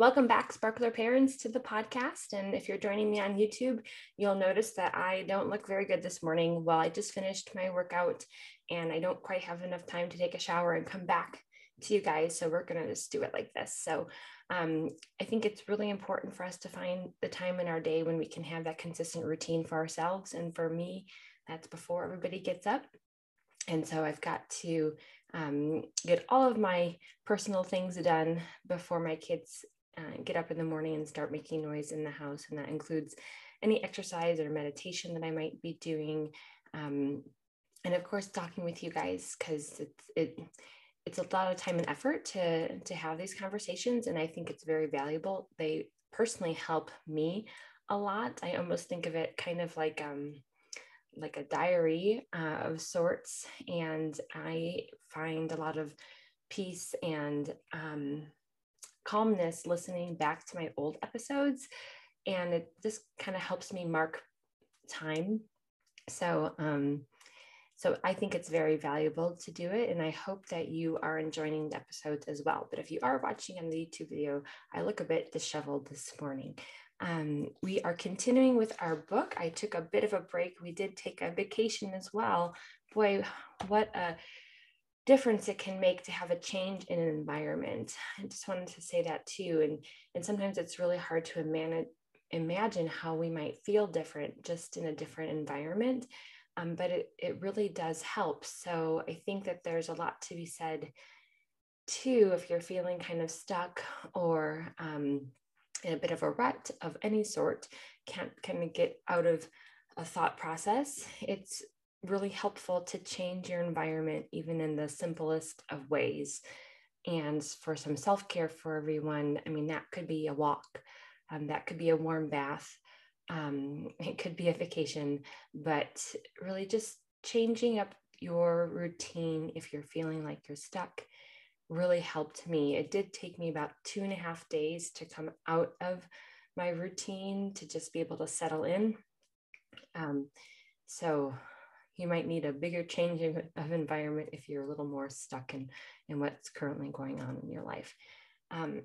Welcome back, Sparkler parents, to the podcast. And if you're joining me on YouTube, you'll notice that I don't look very good this morning. Well, I just finished my workout and I don't quite have enough time to take a shower and come back to you guys. So we're going to just do it like this. So um, I think it's really important for us to find the time in our day when we can have that consistent routine for ourselves. And for me, that's before everybody gets up. And so I've got to um, get all of my personal things done before my kids uh, get up in the morning and start making noise in the house. And that includes any exercise or meditation that I might be doing. Um, and of course, talking with you guys because it's, it, it's a lot of time and effort to, to have these conversations. And I think it's very valuable. They personally help me a lot. I almost think of it kind of like, um, like a diary uh, of sorts. And I find a lot of peace and um, calmness listening back to my old episodes. And it just kind of helps me mark time. So, um, so I think it's very valuable to do it. And I hope that you are enjoying the episodes as well. But if you are watching on the YouTube video, I look a bit disheveled this morning. Um, we are continuing with our book. I took a bit of a break. We did take a vacation as well. Boy, what a difference it can make to have a change in an environment. I just wanted to say that too. And, and sometimes it's really hard to imagine, imagine how we might feel different just in a different environment. Um, but it, it really does help. So I think that there's a lot to be said too if you're feeling kind of stuck or um, in a bit of a rut of any sort, can't kind of get out of a thought process. It's really helpful to change your environment, even in the simplest of ways. And for some self care for everyone, I mean, that could be a walk, um, that could be a warm bath, um, it could be a vacation, but really just changing up your routine if you're feeling like you're stuck really helped me. It did take me about two and a half days to come out of my routine to just be able to settle in. Um, so you might need a bigger change of, environment if you're a little more stuck in, in what's currently going on in your life. Um,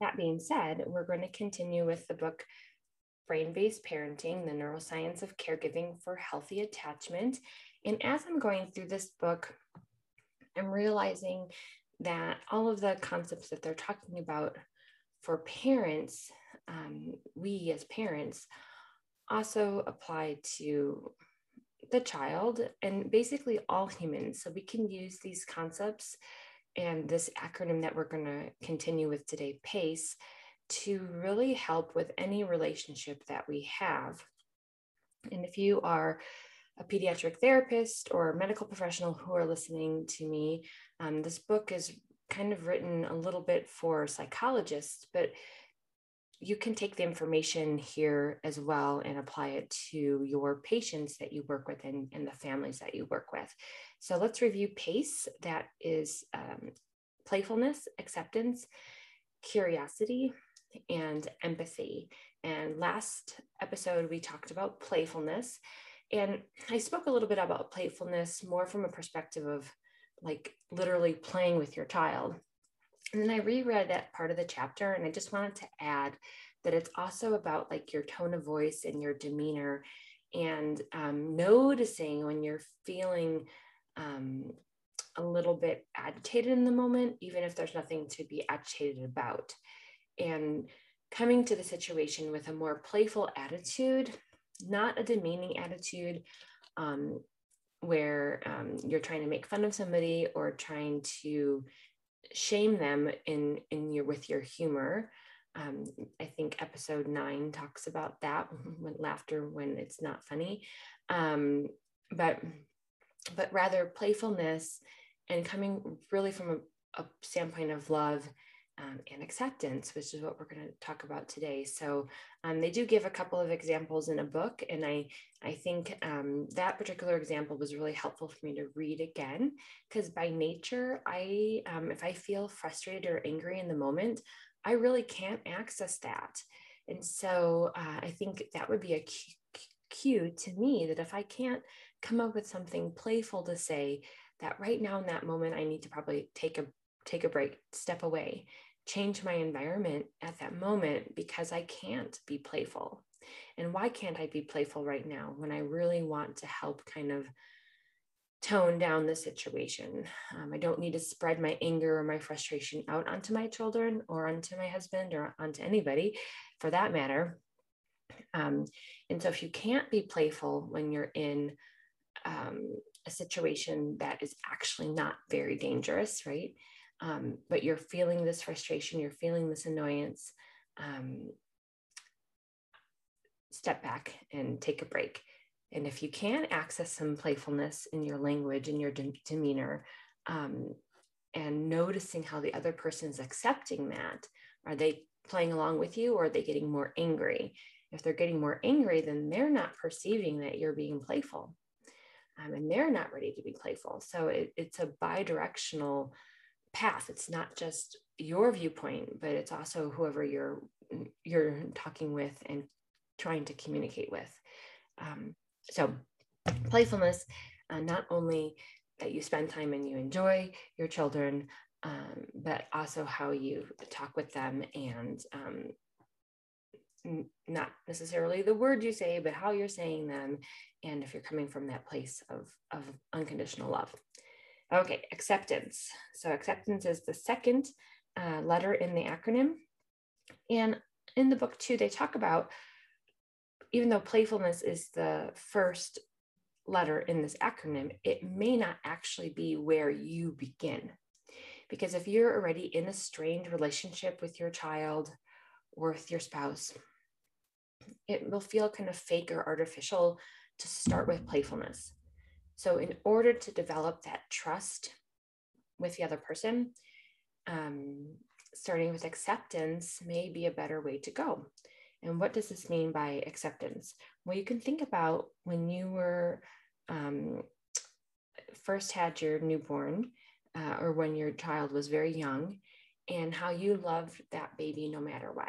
that being said, we're going to continue with the book Brain Based Parenting The Neuroscience of Caregiving for Healthy Attachment. And as I'm going through this book, I'm realizing that all of the concepts that they're talking about for parents, um, we as parents, also apply to the child and basically all humans. So we can use these concepts and this acronym that we're going to continue with today, PACE, to really help with any relationship that we have. And if you are a pediatric therapist or a medical professional who are listening to me, um, this book is kind of written a little bit for psychologists, but you can take the information here as well and apply it to your patients that you work with and, and the families that you work with. So let's review PACE that is um, playfulness, acceptance, curiosity, and empathy. And last episode, we talked about playfulness. And I spoke a little bit about playfulness more from a perspective of like literally playing with your child. And then I reread that part of the chapter, and I just wanted to add that it's also about like your tone of voice and your demeanor and um, noticing when you're feeling um, a little bit agitated in the moment, even if there's nothing to be agitated about. And coming to the situation with a more playful attitude, not a demeaning attitude um, where um, you're trying to make fun of somebody or trying to shame them in in your with your humor. Um, i think episode nine talks about that when laughter when it's not funny. Um, but but rather playfulness and coming really from a, a standpoint of love um, and acceptance, which is what we're going to talk about today. So um, they do give a couple of examples in a book, and I I think um, that particular example was really helpful for me to read again because by nature, I um, if I feel frustrated or angry in the moment, I really can't access that, and so uh, I think that would be a cue to me that if I can't come up with something playful to say, that right now in that moment I need to probably take a take a break, step away change my environment at that moment because I can't be playful. And why can't I be playful right now when I really want to help kind of tone down the situation? Um, I don't need to spread my anger or my frustration out onto my children or onto my husband or onto anybody for that matter. Um, and so if you can't be playful when you're in um, a situation that is actually not very dangerous, right? Um, but you're feeling this frustration, you're feeling this annoyance, um, step back and take a break. And if you can access some playfulness in your language and your de- demeanor, um, and noticing how the other person is accepting that, are they playing along with you or are they getting more angry? If they're getting more angry, then they're not perceiving that you're being playful. Um, and they're not ready to be playful. So it, it's a bi directional path. It's not just your viewpoint, but it's also whoever you're you're talking with and trying to communicate with. Um, so playfulness, uh, not only that you spend time and you enjoy your children, um, but also how you talk with them and um, not necessarily the words you say, but how you're saying them, and if you're coming from that place of, of unconditional love. Okay, acceptance. So, acceptance is the second uh, letter in the acronym. And in the book, too, they talk about even though playfulness is the first letter in this acronym, it may not actually be where you begin. Because if you're already in a strained relationship with your child or with your spouse, it will feel kind of fake or artificial to start with playfulness. So, in order to develop that trust with the other person, um, starting with acceptance may be a better way to go. And what does this mean by acceptance? Well, you can think about when you were um, first had your newborn uh, or when your child was very young and how you loved that baby no matter what.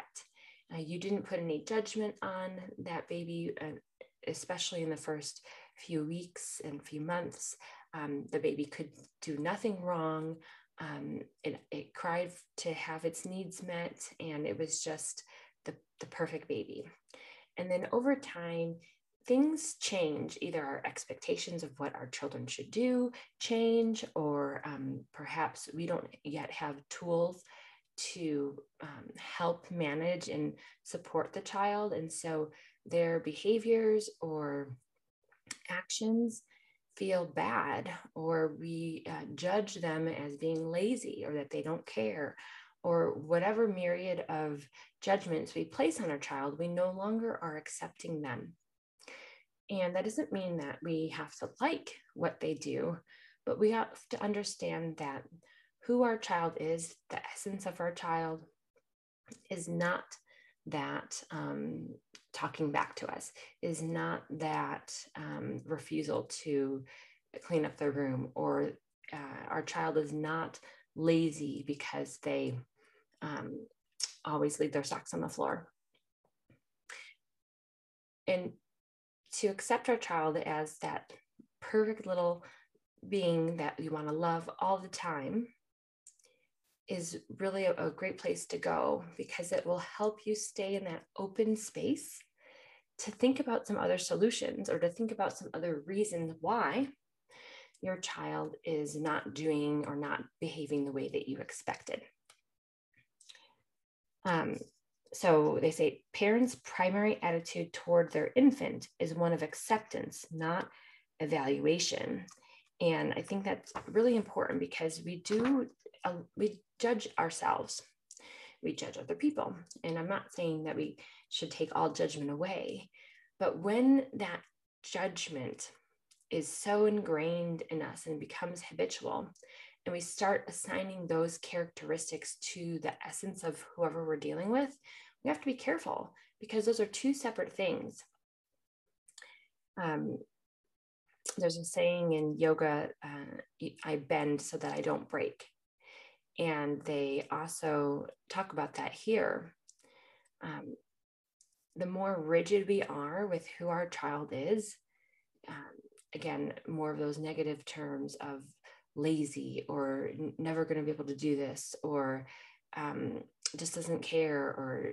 Uh, you didn't put any judgment on that baby, uh, especially in the first few weeks and few months. Um, the baby could do nothing wrong. Um, it, it cried to have its needs met, and it was just the, the perfect baby. And then over time, things change. Either our expectations of what our children should do change, or um, perhaps we don't yet have tools to um, help manage and support the child. And so their behaviors or actions feel bad, or we uh, judge them as being lazy or that they don't care, or whatever myriad of judgments we place on our child, we no longer are accepting them. And that doesn't mean that we have to like what they do, but we have to understand that who our child is, the essence of our child, is not that um, talking back to us, is not that um, refusal to clean up their room, or uh, our child is not lazy because they um, always leave their socks on the floor. And to accept our child as that perfect little being that we want to love all the time is really a, a, great place to go because it will help you stay in that open space to think about some other solutions or to think about some other reasons why your child is not doing or not behaving the way that you expected. Um, so they say parents' primary attitude toward their infant is one of acceptance, not evaluation. And I think that's really important because we do, we judge ourselves, we judge other people. And I'm not saying that we should take all judgment away, but when that judgment is so ingrained in us and becomes habitual, and we start assigning those characteristics to the essence of whoever we're dealing with, we have to be careful because those are two separate things. Um, there's a saying in yoga uh, I bend so that I don't break. And they also talk about that here. Um, the more rigid we are with who our child is, um, again, more of those negative terms of lazy or never going to be able to do this or um, just doesn't care or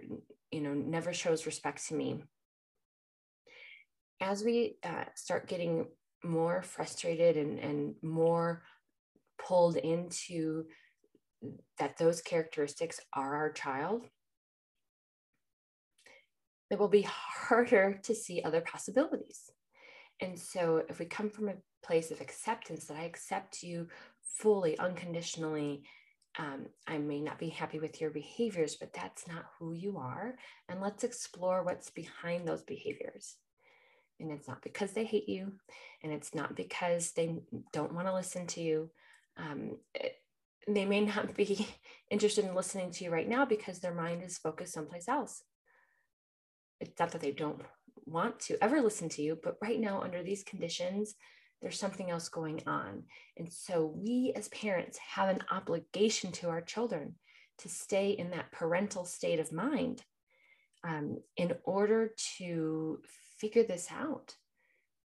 you know never shows respect to me as we uh, start getting more frustrated and, and more pulled into that those characteristics are our child it will be harder to see other possibilities and so if we come from a place of acceptance that i accept you fully unconditionally um, I may not be happy with your behaviors, but that's not who you are. And let's explore what's behind those behaviors. And it's not because they hate you, and it's not because they don't want to listen to you. Um, it, they may not be interested in listening to you right now because their mind is focused someplace else. It's not that they don't want to ever listen to you, but right now, under these conditions, there's something else going on. And so we as parents have an obligation to our children to stay in that parental state of mind um, in order to figure this out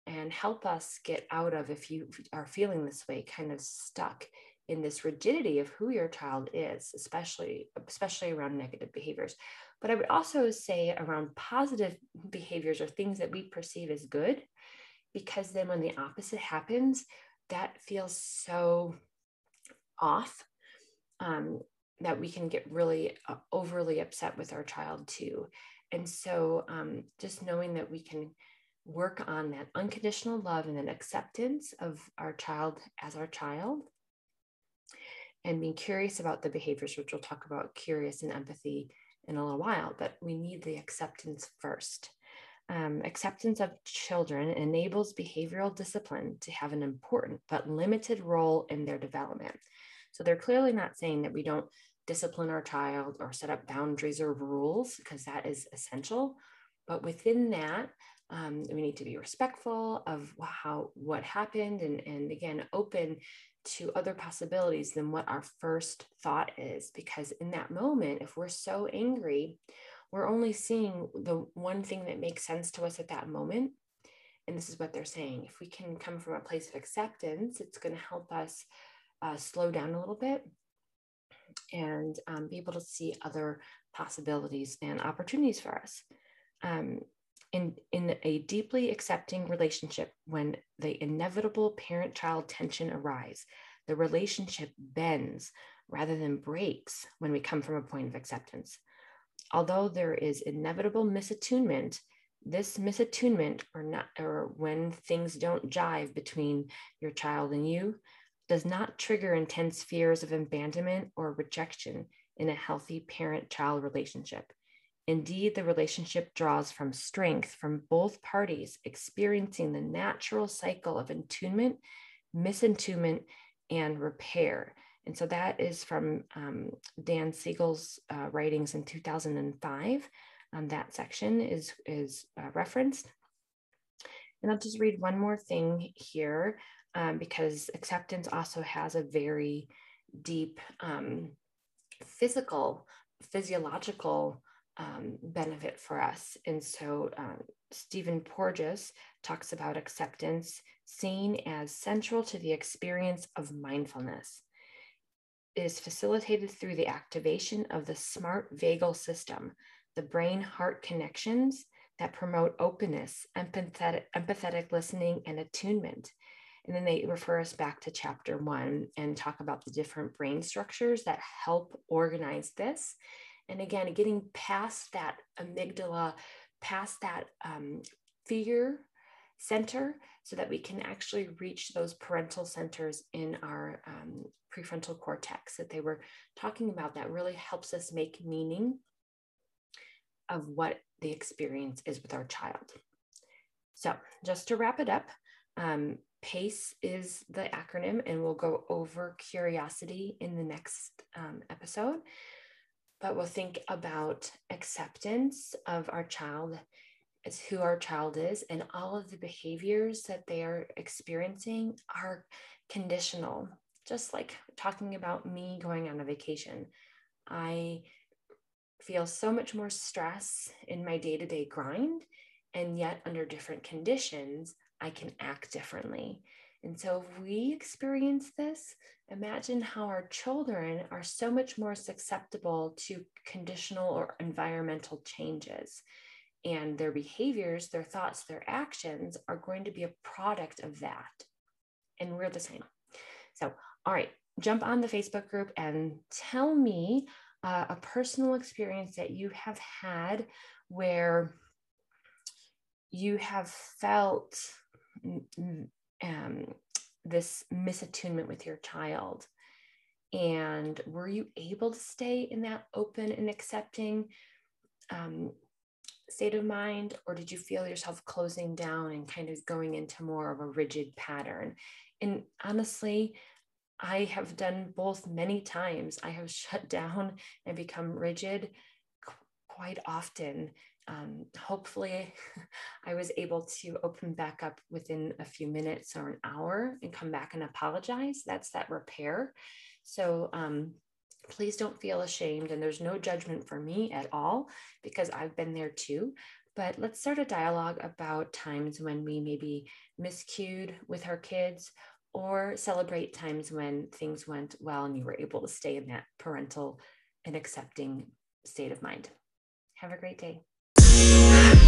and help us get out of, if you are feeling this way, kind of stuck in this rigidity of who your child is, especially especially around negative behaviors. But I would also say around positive behaviors or things that we perceive as good, because then when the opposite happens, that feels so off um, that we can get really uh, overly upset with our child too. And so um, just knowing that we can work on that unconditional love and then acceptance of our child as our child and being curious about the behaviors, which we'll talk about curious and empathy in a little while, but we need the acceptance first. Um, acceptance of children enables behavioral discipline to have an important but limited role in their development. So they're clearly not saying that we don't discipline our child or set up boundaries or rules, because that is essential. But within that, um, we need to be respectful of how what happened and, and again open to other possibilities than what our first thought is because in that moment if we're so angry we're only seeing the one thing that makes sense to us at that moment. And this is what they're saying. If we can come from a place of acceptance, it's going to help us uh, slow down a little bit and um, be able to see other possibilities and opportunities for us. Um, in, in a deeply accepting relationship, when the inevitable parent child tension arise, the relationship bends rather than breaks when we come from a point of acceptance although there is inevitable misattunement, this misattunement or not or when things don't jive between your child and you does not trigger intense fears of abandonment or rejection in a healthy parent-child relationship. Indeed, the relationship draws from strength from both parties experiencing the natural cycle of attunement, misattunement, and repair. And so that is from um, Dan Siegel's uh, writings in 2005. Um, that section is, is uh, referenced. And I'll just read one more thing here um, because acceptance also has a very deep um, physical, physiological um, benefit for us. And so um, Stephen Porges talks about acceptance seen as central to the experience of mindfulness is facilitated through the activation of the smart vagal system, the brain heart connections that promote openness, empathetic, empathetic listening, and attunement. And then they refer us back to chapter one and talk about the different brain structures that help organize this. And again, getting past that amygdala, past that um, fear center so that we can actually reach those parental centers in our um, prefrontal cortex that they were talking about that really helps us make meaning of what the experience is with our child. So, just to wrap it up, um, PACE is the acronym, and we'll go over curiosity in the next um, episode. But we'll think about acceptance of our child as who our child is, and all of the behaviors that they are experiencing are conditional just like talking about me going on a vacation. I feel so much more stress in my day to day grind, and yet under different conditions, I can act differently. And so, if we experience this, imagine how our children are so much more susceptible to conditional or environmental changes. And their behaviors, their thoughts, their actions are going to be a product of that. And we're the same. So, all right, jump on the Facebook group and tell me uh, a personal experience that you have had where you have felt um, this misattunement with your child. And were you able to stay in that open and accepting um, state of mind, or did you feel yourself closing down and kind of going into more of a rigid pattern? And honestly, I have done both many times. I have shut down and become rigid quite often. Um, hopefully, I was able to open back up within a few minutes or an hour and come back and apologize. That's that repair. So, um, please don't feel ashamed. And there's no judgment for me at all because I've been there too. But let's start a dialogue about times when we maybe miscued with our kids or celebrate times when things went well and you were able to stay in that parental and accepting state of mind. Have a great day.